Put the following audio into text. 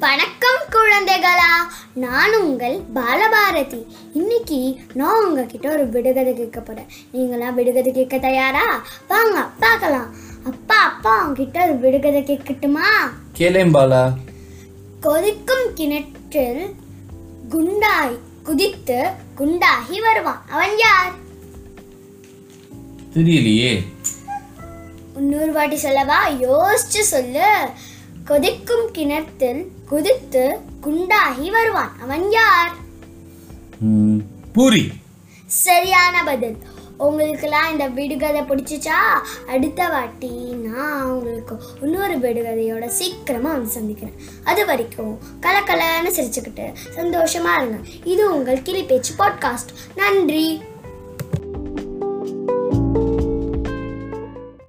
வணக்கம் குழந்தைகளா. நான் உங்கள் பாலபாரதி. இன்னைக்கு நான் உங்ககிட்ட ஒரு விடுகதை கேட்க போறேன். நீங்களாம் விடுகதை கேட்க தயாரா? வாங்க பார்க்கலாம். அப்பா அப்பா உங்ககிட்ட ஒரு விடுகதை கேட்கட்டுமா? கேளேன் பாலா. கொதிக்கும் கிணற்றில் குண்டாய் குதித்து குண்டாகி வருவான். அவன் யார்? தெரியலையே. இன்னொரு வாட்டி சொல்லவா? யோசிச்சு சொல்லு. கொதிக்கும் கிணற்றில் குதித்து குண்டாகி வருவான். அவன் யார்? பூரி. சரியான பதில். உங்களுக்கெல்லாம் இந்த விடுகதை பிடிச்சிச்சா? அடுத்த வாட்டி நான் உங்களுக்கு இன்னொரு விடுகதையோட சீக்கிரமாக வந்து சந்திக்கிறேன். அது வரைக்கும் கலக்கலன்னு சிரிச்சுக்கிட்டு சந்தோஷமா இருங்க. இது உங்கள் கிளி பேச்சு பாட்காஸ்ட் நன்றி.